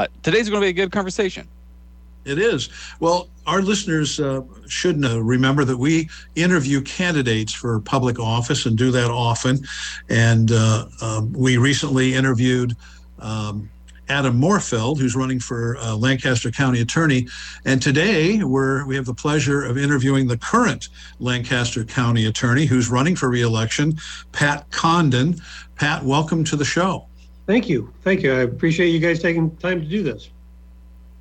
But today's going to be a good conversation. It is. Well, our listeners uh, should know, remember that we interview candidates for public office and do that often. And uh, um, we recently interviewed um, Adam Morfeld, who's running for uh, Lancaster County Attorney. And today we're, we have the pleasure of interviewing the current Lancaster County Attorney who's running for reelection, Pat Condon. Pat, welcome to the show. Thank you. Thank you. I appreciate you guys taking time to do this.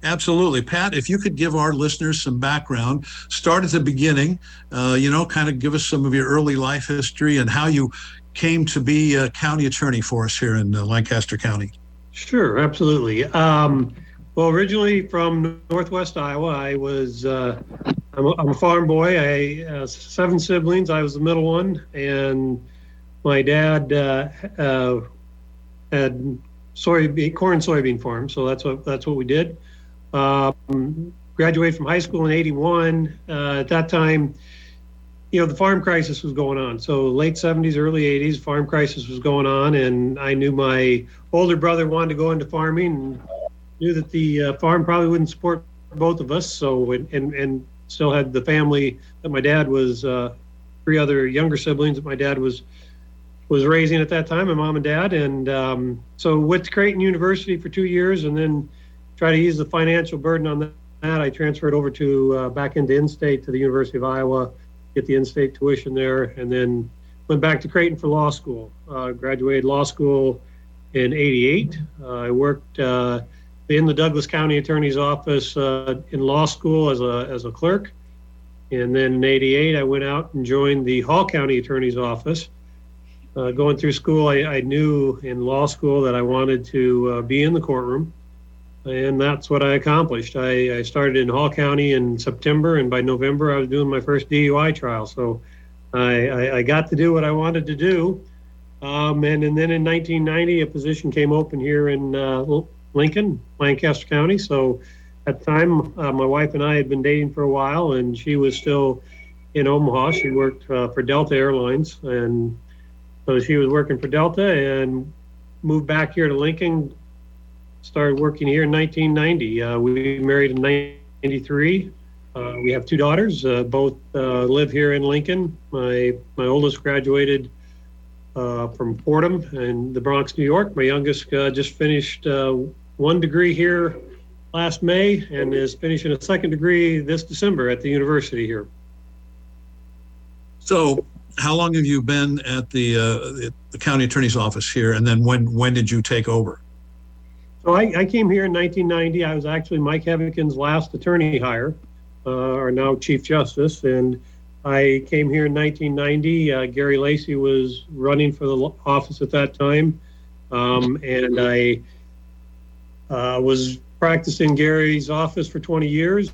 Absolutely. Pat, if you could give our listeners some background, start at the beginning, uh, you know, kind of give us some of your early life history and how you came to be a county attorney for us here in uh, Lancaster County. Sure, absolutely. Um, well, originally from Northwest Iowa, I was, uh, I'm, a, I'm, a farm boy. I uh, seven siblings. I was the middle one, and my dad uh, uh, had soybean, corn soybean farm. So that's what that's what we did. Um, graduated from high school in 81. Uh, at that time, you know, the farm crisis was going on. So late 70s, early 80s, farm crisis was going on. And I knew my older brother wanted to go into farming and knew that the uh, farm probably wouldn't support both of us. So, and, and, and still had the family that my dad was, uh, three other younger siblings that my dad was was raising at that time, my mom and dad. And um, so went to Creighton University for two years and then try to ease the financial burden on that. I transferred over to uh, back into in-state to the University of Iowa, get the in-state tuition there, and then went back to Creighton for law school. Uh, graduated law school in '88. Uh, I worked uh, in the Douglas County Attorney's Office uh, in law school as a as a clerk, and then in '88 I went out and joined the Hall County Attorney's Office. Uh, going through school, I, I, knew in law school that I wanted to be in the courtroom and that's what I accomplished. I, I, started in Hall County in September, and by November, I was doing my first DUI trial. So I, I, I got to do what I wanted to do. Um, and, and then in 1990, a position came open here in uh, Lincoln, Lancaster County. So at the time, uh, my wife and I had been dating for a while, and she was still in Omaha. She worked uh, for Delta Airlines, and so she was working for Delta and moved back here to Lincoln started working here in 1990. Uh, we married in 93. Uh, we have two daughters. Uh, both uh, live here in Lincoln. My my oldest graduated uh, from Fordham in the Bronx, New York. My youngest uh, just finished one degree here last May and is finishing a second degree this December at the university here. So, how long have you been at the the county attorney's office here, and then when when did you take over? So I, I, came here in 1990. I was actually Mike Heavican's last attorney hire, uh, or now Chief Justice. And I came here in 1990. Uh, Gary Lacey was running for the office at that time. Um, and I uh, was practicing Gary's office for 20 years.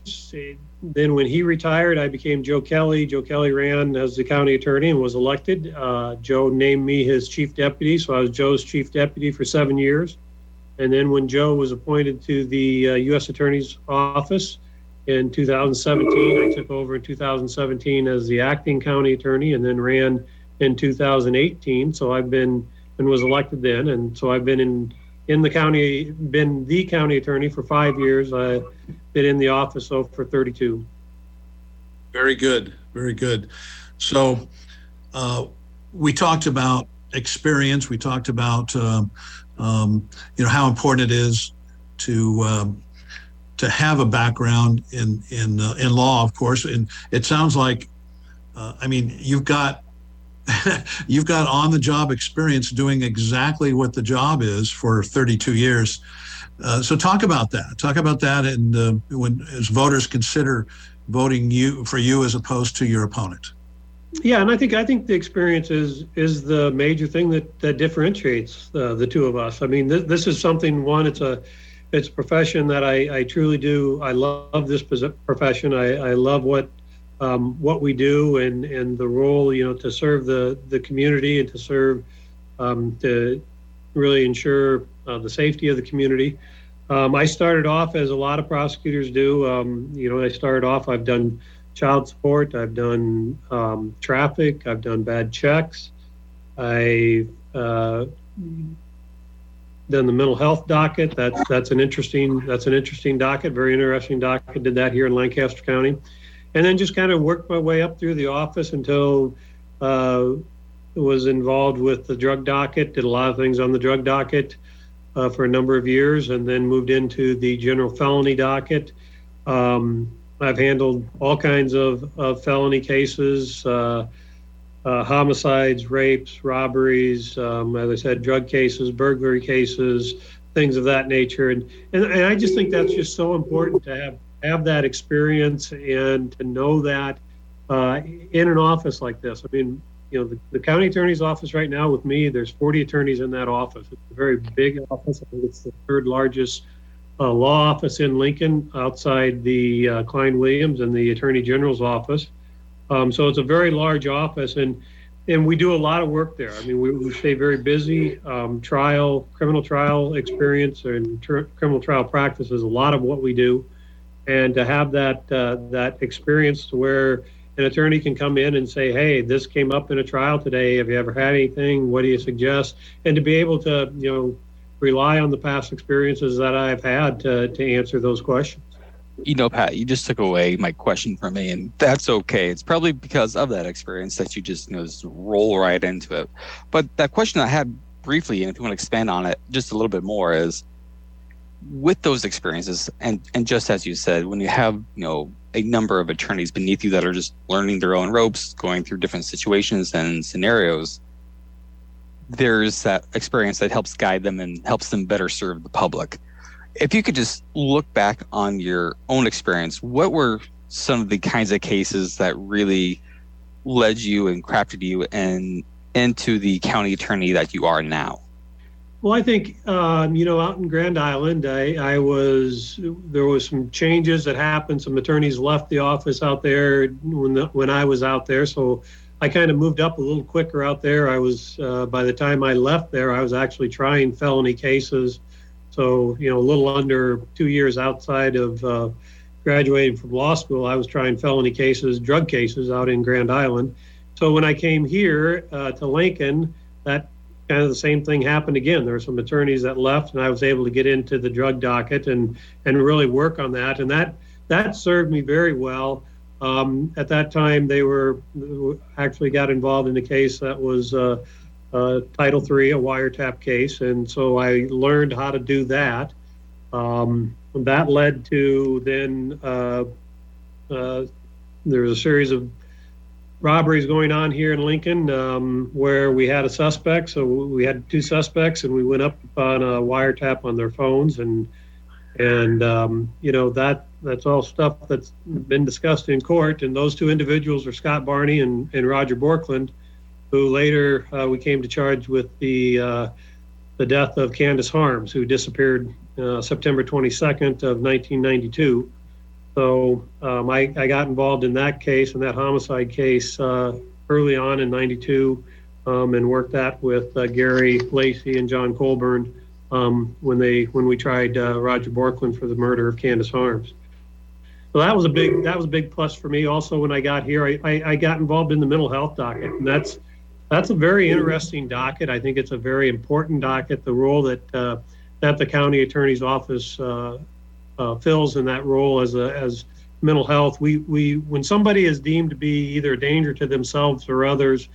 Then, when he retired, I became Joe Kelly. Joe Kelly ran as the county attorney and was elected. Uh, Joe named me his chief deputy, so I was Joe's chief deputy for seven years. And then when Joe was appointed to the uh, U.S. Attorney's Office in 2017, I took over in 2017 as the acting county attorney and then ran in 2018. So I've been and was elected then. And so I've been in in the county, been the county attorney for five years. I've been in the office so for 32. Very good. Very good. So uh, we talked about experience. We talked about um, um, you know how important it is to um, to have a background in in uh, in law, of course. And it sounds like, uh, I mean, you've got you've got on the job experience doing exactly what the job is for 32 years. Uh, so talk about that. Talk about that, and uh, when as voters consider voting you for you as opposed to your opponent. Yeah, and I think I think the experience is is the major thing that that differentiates uh, the two of us. I mean, th- this is something. One, it's a it's a profession that I, I truly do. I love this profession. I, I love what um, what we do and and the role you know to serve the the community and to serve um, to really ensure uh, the safety of the community. Um, I started off as a lot of prosecutors do. Um, you know, I started off. I've done child support. I've done um, traffic. I've done bad checks. I uh, then the mental health docket. That's that's an interesting that's an interesting docket, very interesting docket. Did that here in Lancaster County, and then just kind of worked my way up through the office until uh, was involved with the drug docket. Did a lot of things on the drug docket uh, for a number of years, and then moved into the general felony docket. Um, I've handled all kinds of, of felony cases. Uh, uh, homicides, rapes, robberies, um, as I said, drug cases, burglary cases, things of that nature. And, and, and I just think that's just so important to have, have that experience and to know that uh, in an office like this. I mean, you know, the, the, county attorney's office right now with me, there's 40 attorneys in that office. It's a very big office. I think it's the third largest uh, law office in Lincoln outside the uh, Cline Williams and the attorney general's office. Um, so it's a very large office, and and we do a lot of work there. I mean, we, we stay very busy. Um, trial, criminal trial experience, and tr- criminal trial practice is a lot of what we do, and to have that uh, that experience where an attorney can come in and say, "Hey, this came up in a trial today. Have you ever had anything? What do you suggest?" And to be able to, you know, rely on the past experiences that I've had to to answer those questions you know, Pat, you just took away my question from me, and that's okay. It's probably because of that experience that you just, you know, just roll right into it. But that question I had briefly, and if you want to expand on it just a little bit more, is with those experiences, and and just as you said, when you have, you know, a number of attorneys beneath you that are just learning their own ropes, going through different situations and scenarios, there's that experience that helps guide them and helps them better serve the public if you could just look back on your own experience, what were some of the kinds of cases that really led you and crafted you and into the county attorney that you are now? Well, I think um, you know, out in Grand Island, I, I, was there was some changes that happened. Some attorneys left the office out there when the, when I was out there, so I kind of moved up a little quicker out there. I was uh, by the time I left there, I was actually trying felony cases so, you know, a little under two years outside of uh, graduating from law school, I was trying felony cases, drug cases out in Grand Island. So when I came here uh, to Lincoln, that kind of the same thing happened again. There were some attorneys that left, and I was able to get into the drug docket and and really work on that, and that that served me very well. Um, at that time, they were actually got involved in a case that was. Uh, uh, Title III, a wiretap case, and so I learned how to do that. Um, that led to then uh, uh, there was a series of robberies going on here in Lincoln um, where we had a suspect. So we had two suspects, and we went up on a wiretap on their phones, and and um, you know that that's all stuff that's been discussed in court. And those two individuals are Scott Barney and, and Roger Bjorklund who later uh, we came to charge with the uh, the death of Candice Harms, who disappeared uh, September 22nd of 1992. So um, I, I, got involved in that case, in that homicide case, uh, early on in '92, um, and worked that with uh, Gary Lacey and John Colburn um, when they when we tried uh, Roger Bjorklund for the murder of Candice Harms. So that was a big that was a big plus for me. Also, when I got here, I, I, I got involved in the mental health docket, and that's that's a very interesting docket. I think it's a very important docket. The role that uh, that the county attorney's office uh, fills in that role as a, as mental health. We we when somebody is deemed to be either a danger to themselves or others,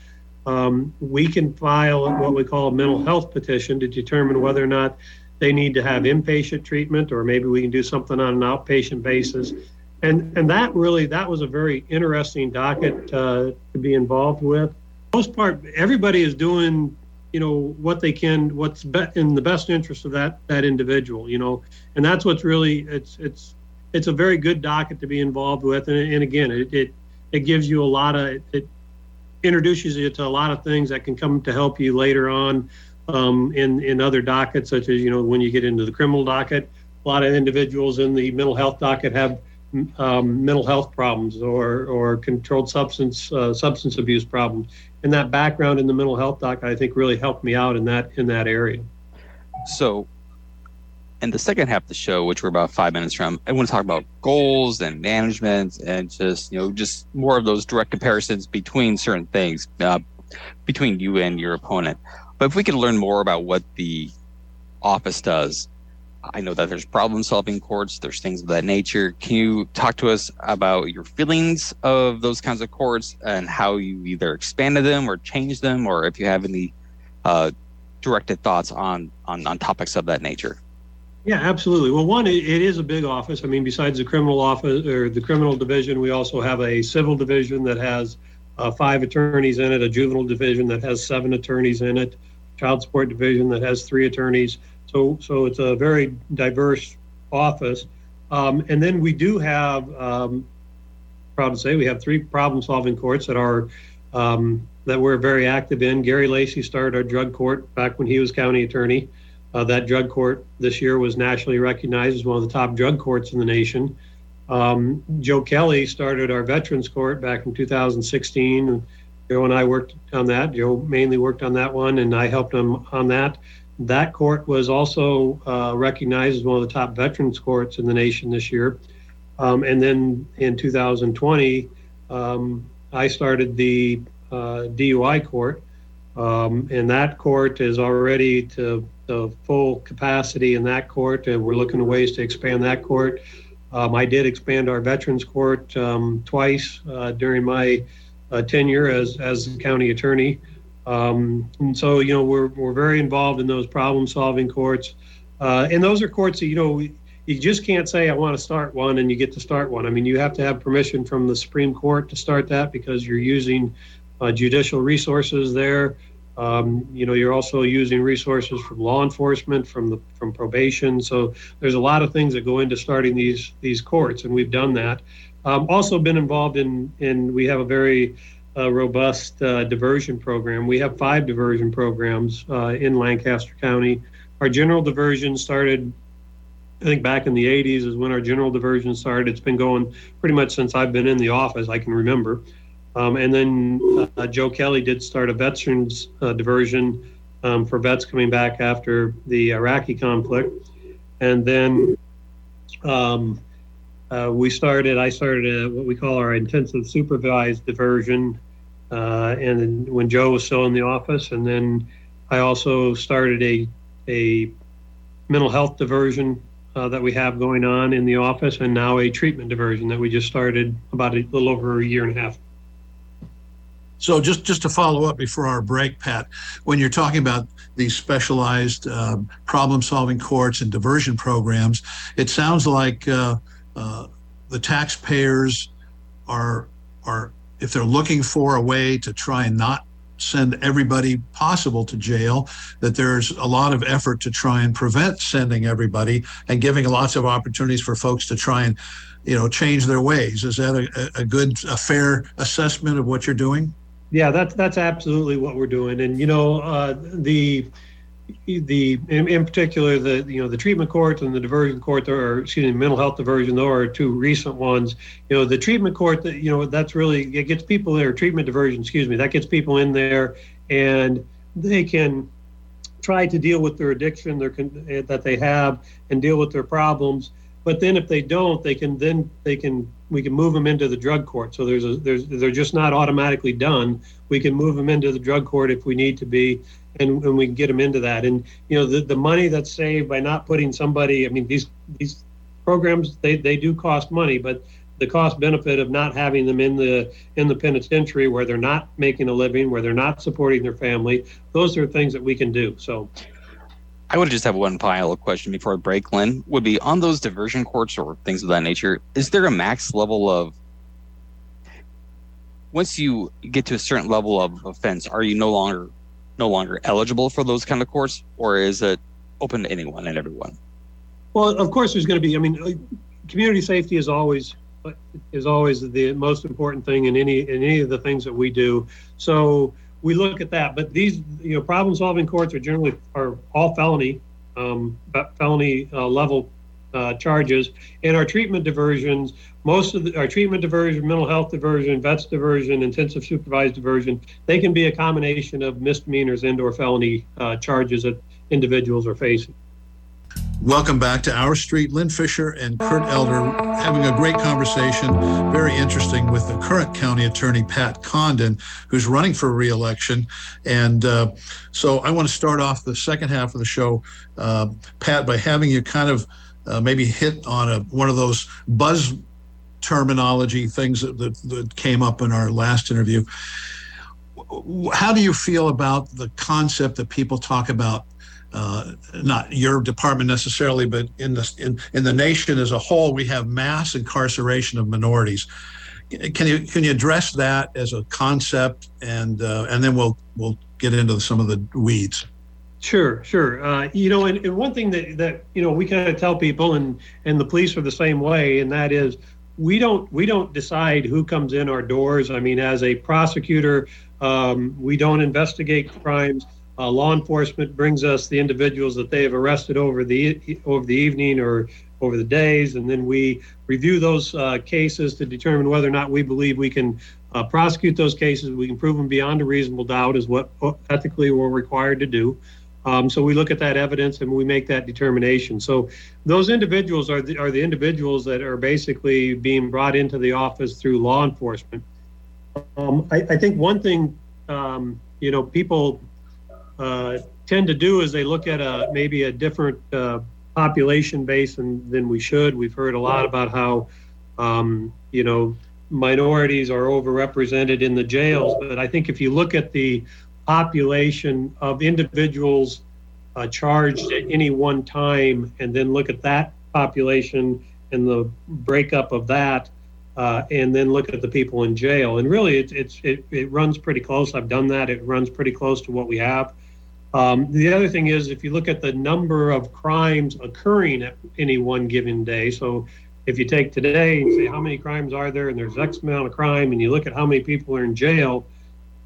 um, we can file what we call a mental health petition to determine whether or not they need to have inpatient treatment or maybe we can do something on an outpatient basis. And and that really that was a very interesting docket uh, to be involved with most part, everybody is doing, you know, what they can, what's be- in the best interest of that that individual, you know, and that's what's really it's it's it's a very good docket to be involved with, and, and again, it, it it gives you a lot of it introduces you to a lot of things that can come to help you later on um, in in other dockets, such as you know when you get into the criminal docket. A lot of individuals in the mental health docket have um, mental health problems or or controlled substance uh, substance abuse problems, and that background in the mental health doc I think really helped me out in that in that area. So, in the second half of the show, which we're about five minutes from, I want to talk about goals and management and just you know just more of those direct comparisons between certain things uh, between you and your opponent. But if we could learn more about what the office does. I know that there's problem solving courts, there's things of that nature. Can you talk to us about your feelings of those kinds of courts and how you either expanded them or changed them, or if you have any uh, directed thoughts on, on, on topics of that nature? Yeah, absolutely. Well, one, it, it is a big office. I mean, besides the criminal office or the criminal division, we also have a civil division that has uh, five attorneys in it, a juvenile division that has seven attorneys in it, child support division that has three attorneys. So, so it's a very diverse office. Um, and then we do have, um, proud to say, we have three problem-solving courts that are um, that we're very active in. Gary Lacey started our drug court back when he was county attorney. Uh, that drug court this year was nationally recognized as one of the top drug courts in the nation. Um, Joe Kelly started our Veterans Court back in 2016. Joe and I worked on that. Joe mainly worked on that one, and I helped him on that. That court was also uh, recognized as one of the top veterans courts in the nation this year. Um, and then in 2020, um, I started the uh, DUI court, um, and that court is already to the full capacity in that court, and we're looking at ways to expand that court. Um, I did expand our Veterans Court um, twice uh, during my uh, tenure as as county attorney. Um, and so, you know, we're, we're very involved in those problem solving courts. Uh, and those are courts that, you know, you just can't say, I want to start one and you get to start one. I mean, you have to have permission from the Supreme Court to start that because you're using uh, judicial resources there. Um, you know, you're also using resources from law enforcement, from the from probation. So there's a lot of things that go into starting these these courts, and we've done that. Um, also been involved in in we have a very uh, robust uh, diversion program. We have five diversion programs uh, in Lancaster County. Our general diversion started, I think, back in the 80s is when our general diversion started. It's been going pretty much since I've been in the office. I can remember. Um, and then uh, Joe Kelly did start a veterans uh, diversion um, for vets coming back after the Iraqi conflict. And then um, uh, we started, I started a, what we call our intensive supervised diversion. Uh, and when Joe was still in the office, and then I also started a, a mental health diversion uh, that we have going on in the office, and now a treatment diversion that we just started about a little over a year and a half. So just just to follow up before our break, Pat, when you're talking about these specialized um, problem-solving courts and diversion programs, it sounds like uh, uh, the taxpayers are are if they're looking for a way to try and not send everybody possible to jail, that there's a lot of effort to try and prevent sending everybody and giving lots of opportunities for folks to try and you know change their ways. Is that a, a good, a fair assessment of what you're doing? Yeah, that's that's absolutely what we're doing, and you know uh, the the in, in, particular the you know the treatment court and the diversion court or excuse me mental health diversion those are two recent ones you know the treatment court that you know that's really it gets people there treatment diversion excuse me that gets people in there and they can try to deal with their addiction their eh, that they have and deal with their problems but then if they don't they can then they can we can move them into the drug court. So there's a there's they're just not automatically done. We can move them into the drug court if we need to be, and, and we can get them into that. And you know the, the money that's saved by not putting somebody. I mean these these programs they, they do cost money, but the cost benefit of not having them in the in the penitentiary where they're not making a living, where they're not supporting their family, those are things that we can do. So I would just have one final question before I break, Lynn. Would be on those diversion courts or things of that nature. Is there a max level of once you get to a certain level of offense, are you no longer no longer eligible for those kind of courts, or is it open to anyone and everyone? Well, of course, there's going to be. I mean, uh, community safety is always is always the most important thing in any in any of the things that we do. So we look at that. But these, you know, problem-solving courts are generally are all felony, um, felony uh, level uh, charges. And our treatment diversions, most of the, our treatment diversion, mental health diversion, vets diversion, intensive supervised diversion, they can be a combination of misdemeanors and/or felony uh, charges that individuals are facing. Welcome back to Our Street. Lynn Fisher and Kurt Elder having a great conversation, very interesting, with the current county attorney, Pat Condon, who's running for reelection. And uh, so I want to start off the second half of the show, uh, Pat, by having you kind of uh, maybe hit on a, one of those buzz terminology things that, that, that came up in our last interview. How do you feel about the concept that people talk about uh, not your department necessarily, but in the in, in the nation as a whole, we have mass incarceration of minorities. Can you can you address that as a concept, and uh, and then we'll we'll get into some of the weeds. Sure, sure. Uh, you know, and, and one thing that that you know we kind of tell people, and and the police are the same way, and that is we don't we don't decide who comes in our doors. I mean, as a prosecutor, um, we don't investigate crimes uh, law enforcement brings us the individuals that they have arrested over the over the evening or over the days, and then we review those uh, cases to determine whether or not we believe we can uh, prosecute those cases. We can prove them beyond a reasonable doubt, is what ethically we're required to do. Um, so we look at that evidence and we make that determination. So those individuals are the, are the individuals that are basically being brought into the office through law enforcement. Um, I, I, think one thing, um, you know, people uh, tend to do is they look at a maybe a different uh, population base than, than we should. We've heard a lot about how um, you know minorities are overrepresented in the jails, but I think if you look at the population of individuals uh, charged at any one time, and then look at that population and the breakup of that, uh, and then look at the people in jail. And really, it's, it's it, it runs pretty close. I've done that. It runs pretty close to what we have. Um, the other thing is, if you look at the number of crimes occurring at any one given day, so if you take today and say how many crimes are there, and there's X amount of crime, and you look at how many people are in jail,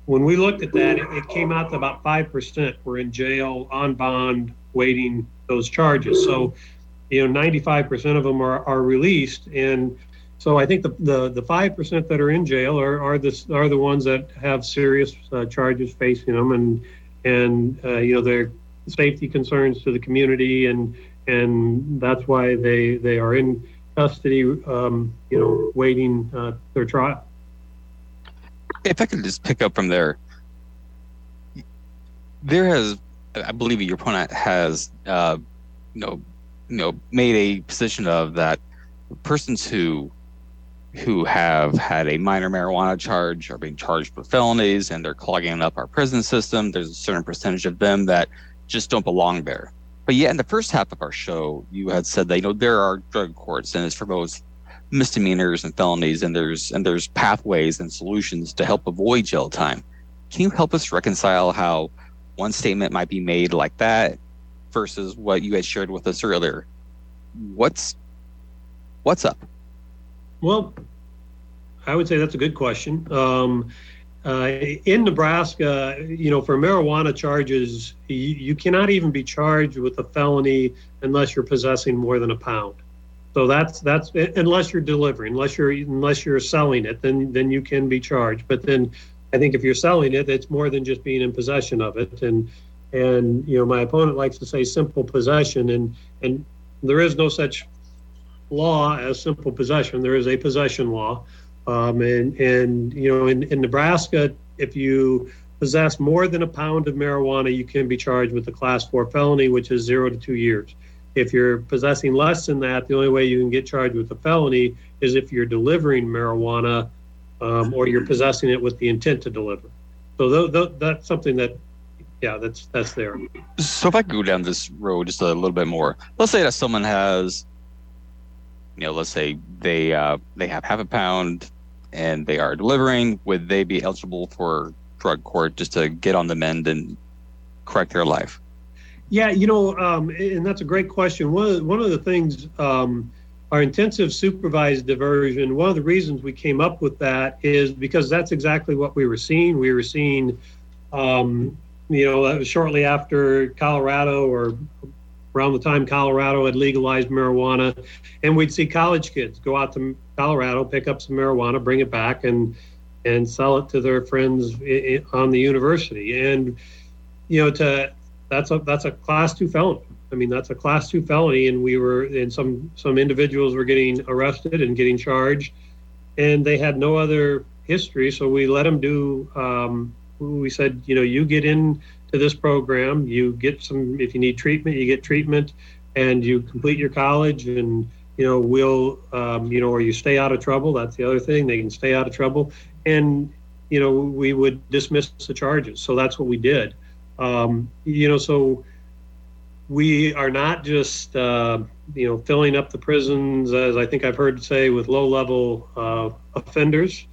when we looked at that, it, it came out to about five percent were in jail on bond, waiting those charges. So, you know, 95% of them are, are released, and so I think the the the five percent that are in jail are are the are the ones that have serious uh, charges facing them, and and uh, you know their safety concerns to the community, and and that's why they they are in custody, um, you know, waiting uh, their trial. If I could just pick up from there, there has, I believe, your opponent has, uh, you know, you know, made a position of that persons who who have had a minor marijuana charge are being charged with felonies and they're clogging up our prison system. There's a certain percentage of them that just don't belong there. But yet, in the first half of our show, you had said that you know there are drug courts and it's for both misdemeanors and felonies, and there's and there's pathways and solutions to help avoid jail time. Can you help us reconcile how one statement might be made like that versus what you had shared with us earlier? What's what's up? Well, I would say that's a good question. Um, uh, in Nebraska, you know, for marijuana charges, you, you, cannot even be charged with a felony unless you're possessing more than a pound. So that's that's unless you're delivering, unless you're unless you're selling it, then then you can be charged. But then, I think if you're selling it, it's more than just being in possession of it. And and you know, my opponent likes to say simple possession, and and there is no such law as simple possession. There is a possession law. Um, and, and, you know, in, in Nebraska, if you possess more than a pound of marijuana, you can be charged with a class four felony, which is zero to two years. If you're possessing less than that, the only way you can get charged with a felony is if you're delivering marijuana um, or you're possessing it with the intent to deliver. So th- th- that's something that, yeah, that's that's there. So if I go down this road just a little bit more, let's say that someone has you know, let's say they uh, they have half a pound and they are delivering, would they be eligible for drug court just to get on the mend and correct their life? Yeah, you know, um, and that's a great question. One of the, one of the things, um, our intensive supervised diversion. One of the reasons we came up with that is because that's exactly what we were seeing. We were seeing, um, you know, shortly after Colorado or around the time Colorado had legalized marijuana, and we'd see college kids go out to Colorado, pick up some marijuana, bring it back, and and sell it to their friends on the university. And you know, to that's a that's a class two felony. I mean, that's a class two felony, and we were, and some some individuals were getting arrested and getting charged, and they had no other history, so we let them do. Um, we said, you know, you get into this program, you get some. If you need treatment, you get treatment, and you complete your college, and you know, we'll, um, you know, or you stay out of trouble. That's the other thing; they can stay out of trouble, and you know, we would dismiss the charges. So that's what we did. Um, you know, so we are not just uh, you know filling up the prisons as I think I've heard say with low-level uh, offenders.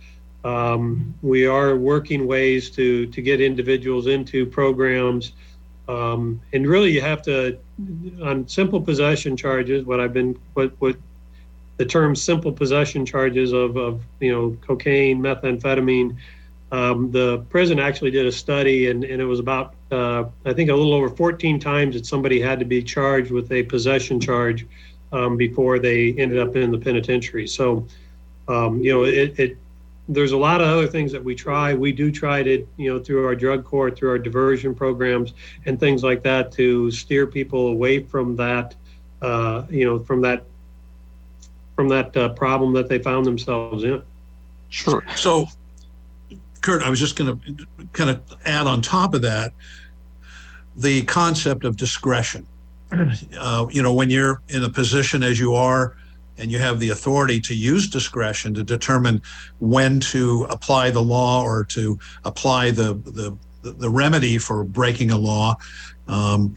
Um, we are working ways to to get individuals into programs, um, and really you have to on simple possession charges. What I've been what what the term simple possession charges of of you know cocaine, methamphetamine um, the prison actually did a study, and, and it was about, uh, I think, a little over 14 times that somebody had to be charged with a possession charge um, before they ended up in the penitentiary. So, um, you know, it, it there's a lot of other things that we try. We do try to, you know, through our drug court, through our diversion programs, and things like that, to steer people away from that, uh, you know, from that, from that uh, problem that they found themselves in. Sure. So Kurt, I was just going to kind of add on top of that the concept of discretion. Uh, you know, when you're in a position as you are and you have the authority to use discretion to determine when to apply the law or to apply the, the, the remedy for breaking a law, um,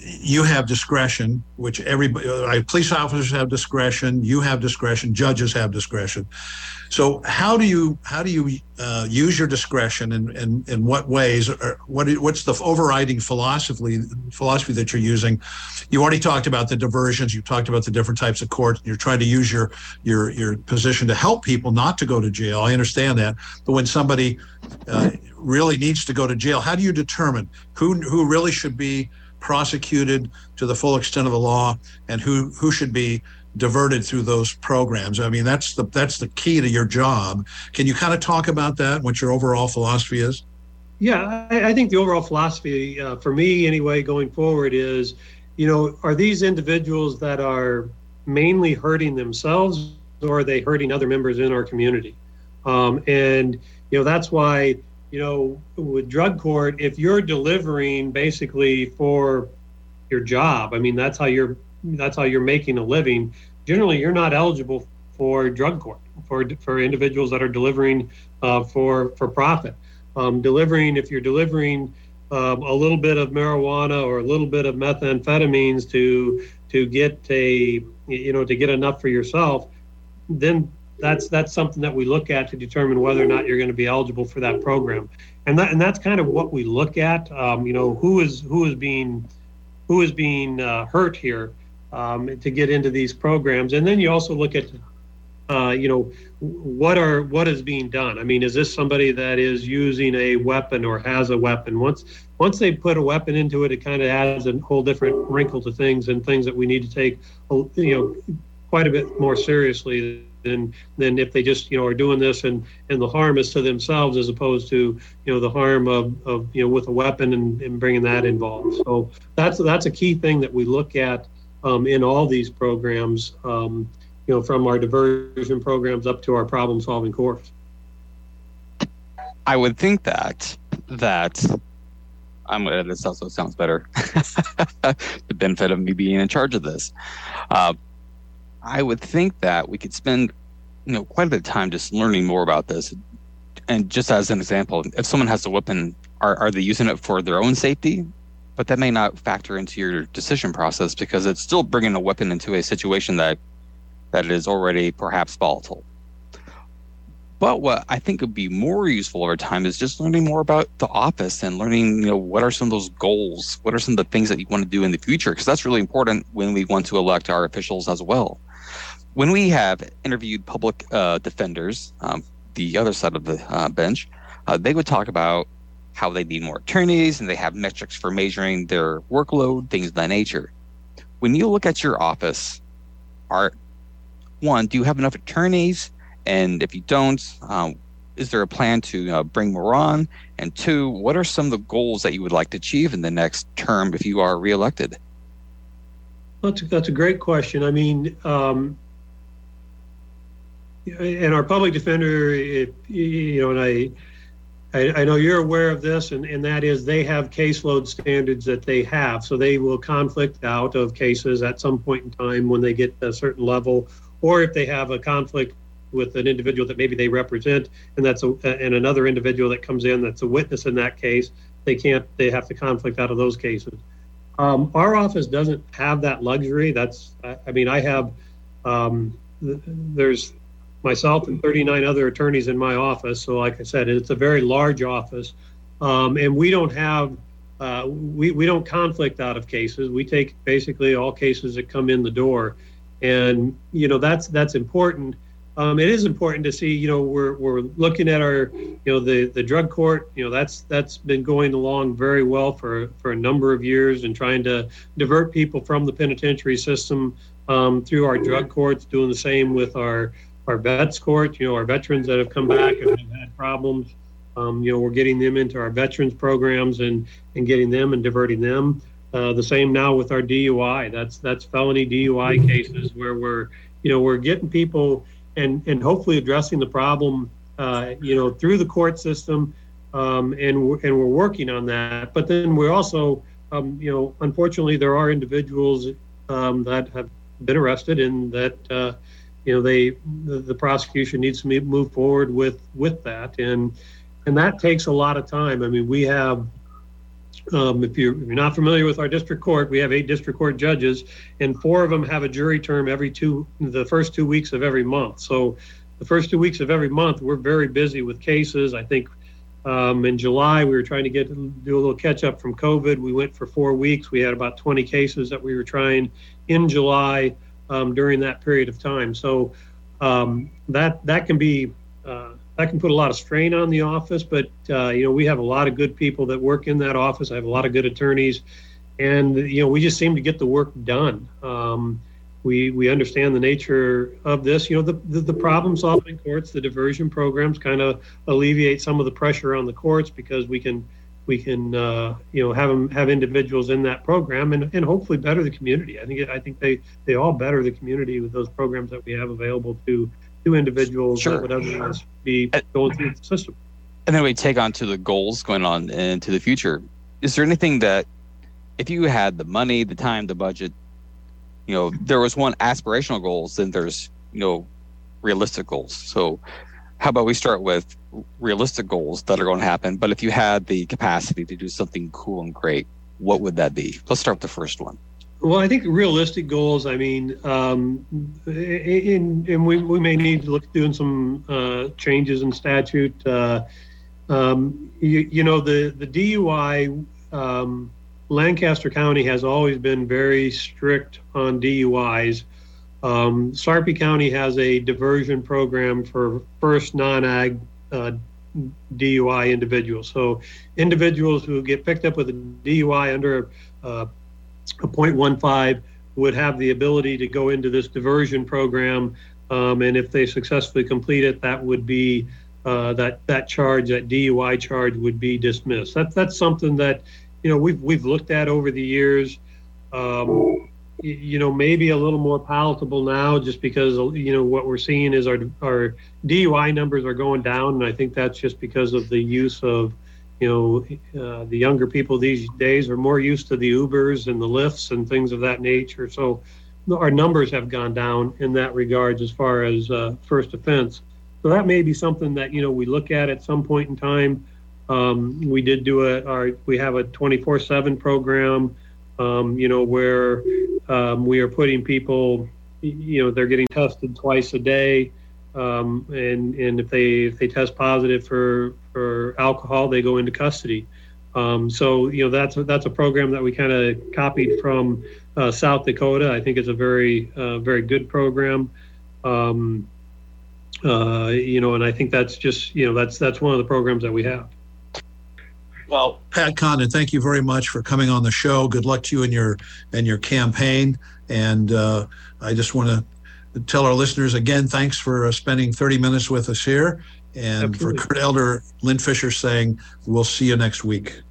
you have discretion, which everybody, police officers have discretion, you have discretion, judges have discretion. So how do you how do you uh, use your discretion and in, in, in, what ways? Or what what's the overriding philosophy philosophy that you're using? You already talked about the diversions. You talked about the different types of courts. You're trying to use your your your position to help people not to go to jail. I understand that, but when somebody uh, really needs to go to jail, how do you determine who who really should be prosecuted to the full extent of the law and who who should be diverted through those programs. I mean, that's the that's the key to your job. Can you kind of talk about that? What your overall philosophy is? Yeah, I, I think the overall philosophy uh, for me, anyway, going forward is, you know, are these individuals that are mainly hurting themselves, or are they hurting other members in our community? Um, and you know, that's why you know, with drug court, if you're delivering basically for your job, I mean, that's how you're that's how you're making a living generally you're not eligible for drug court for for individuals that are delivering uh, for for profit. Um, delivering if you're delivering um, a little bit of marijuana or a little bit of methamphetamines to to get a you know to get enough for yourself, then that's that's something that we look at to determine whether or not you're going to be eligible for that program, and that and that's kind of what we look at. Um, you know who is who is being who is being uh, hurt here um, to get into these programs. And then you also look at, uh, you know, what are what is being done. I mean, is this somebody that is using a weapon or has a weapon? Once once they put a weapon into it, it kind of adds a whole different wrinkle to things and things that we need to take, you know, quite a bit more seriously than than if they just you know are doing this and and the harm is to themselves as opposed to you know the harm of, of you know with a weapon and, and bringing that involved so that's that's a key thing that we look at um, in all these programs, um, you know, from our diversion programs up to our problem solving course. I would think that that I'm gonna this also sounds better. the benefit of me being in charge of this. Uh, I would think that we could spend you know quite a bit of time just learning more about this. And just as an example, if someone has a weapon, are, are they using it for their own safety but that may not factor into your decision process because it's still bringing a weapon into a situation that that is already perhaps volatile. But what I think would be more useful over time is just learning more about the office and learning, you know, what are some of those goals? What are some of the things that you want to do in the future? Because that's really important when we want to elect our officials as well. When we have interviewed public uh, defenders, um, the other side of the uh, bench, uh, they would talk about how they need more attorneys and they have metrics for measuring their workload, things of that nature. When you look at your office, are one, do you have enough attorneys? And if you don't, um, is there a plan to uh, bring more on? And two, what are some of the goals that you would like to achieve in the next term if you are reelected? That's, that's a great question. I mean, um, and our public defender, it, you know, and I, I, I, know you're aware of this, and, and that is they have caseload standards that they have. So they will conflict out of cases at some point in time when they get a certain level, or if they have a conflict with an individual that maybe they represent, and that's a, and another individual that comes in that's a witness in that case, they can't, they have to conflict out of those cases. Um, our office doesn't have that luxury. That's, I, I mean, I have, um, th- there's myself and 39 other attorneys in my office. So, like I said, it's a very large office, um, and we don't have uh, we we don't conflict out of cases. We take basically all cases that come in the door, and you know that's that's important. Um, it is important to see, you know, we're, we're looking at our, you know, the, the drug court, you know, that's that's been going along very well for, for a number of years and trying to divert people from the penitentiary system um, through our drug courts, doing the same with our our vets court, you know, our veterans that have come back and have had problems. Um, you know, we're getting them into our veterans programs and and getting them and diverting them. Uh, the same now with our DUI. That's that's felony DUI cases where we're you know we're getting people and and hopefully addressing the problem uh, you know through the court system um, and we're, and we're working on that. But then we're also um, you know unfortunately there are individuals um, that have been arrested and that uh, you know they the, the prosecution needs to move forward with with that and and that takes a lot of time i mean we have um, if, you're, if you're not familiar with our district court, we have eight district court judges, and four of them have a jury term every two, the first two weeks of every month. So, the first two weeks of every month, we're very busy with cases. I think um, in July we were trying to get do a little catch up from COVID. We went for four weeks. We had about 20 cases that we were trying in July um, during that period of time. So um, that that can be uh, that can put a lot of strain on the office. But uh, you know we have a lot of good people that work in that office. I have a lot of good attorneys, and you know we just seem to get the work done. Um, we we understand the nature of this. You know the the, the problem solving courts, the diversion programs, kind of alleviate some of the pressure on the courts because we can we can uh, you know have them have individuals in that program and, and hopefully better the community. I think I think they they all better the community with those programs that we have available to to individuals sure. that would otherwise be going through the system. And then we take on to the goals going on into the future. Is there anything that if you had the money, the time, the budget, you know, there was one aspirational goals, then there's you know realistic goals. So how about we start with realistic goals that are going to happen? But if you had the capacity to do something cool and great, what would that be? Let's start with the first one. Well, I think realistic goals. I mean, um, in, and we, we may need to look at doing some uh, changes in statute. Uh, um, you, you, know, the the DUI. Um, Lancaster County has always been very strict on DUIs. Um, Sarpy County has a diversion program for first non-ag uh, DUI individuals. So individuals who get picked up with a DUI under uh, a 0.15 would have the ability to go into this diversion program. Um, and if they successfully complete it, that would be uh, that that charge, that DUI charge, would be dismissed. That, that's something that you know we've we've looked at over the years. Um, you know maybe a little more palatable now just because you know what we're seeing is our our DUI numbers are going down. And I think that's just because of the use of you know uh, the younger people these days are more used to the Ubers and the Lyfts and things of that nature. So our numbers have gone down in that regards as far as uh, first offense. So that may be something that you know we look at at some point in time. Um, we did do a our we have a 24/7 program um, you know, where um, we are putting people, you know, they're getting tested twice a day. Um, and, and if they, if they test positive for, for alcohol, they go into custody. Um, so, you know, that's, that's a program that we kind of copied from uh, South Dakota. I think it's a very, uh, very good program. Um, uh, you know, and I think that's just, you know, that's, that's one of the programs that we have. Well, Pat Condon, thank you very much for coming on the show. Good luck to you and your in your campaign. And uh, I just want to tell our listeners again, thanks for uh, spending 30 minutes with us here. And Absolutely. for Kurt Elder, Lynn Fisher saying, we'll see you next week.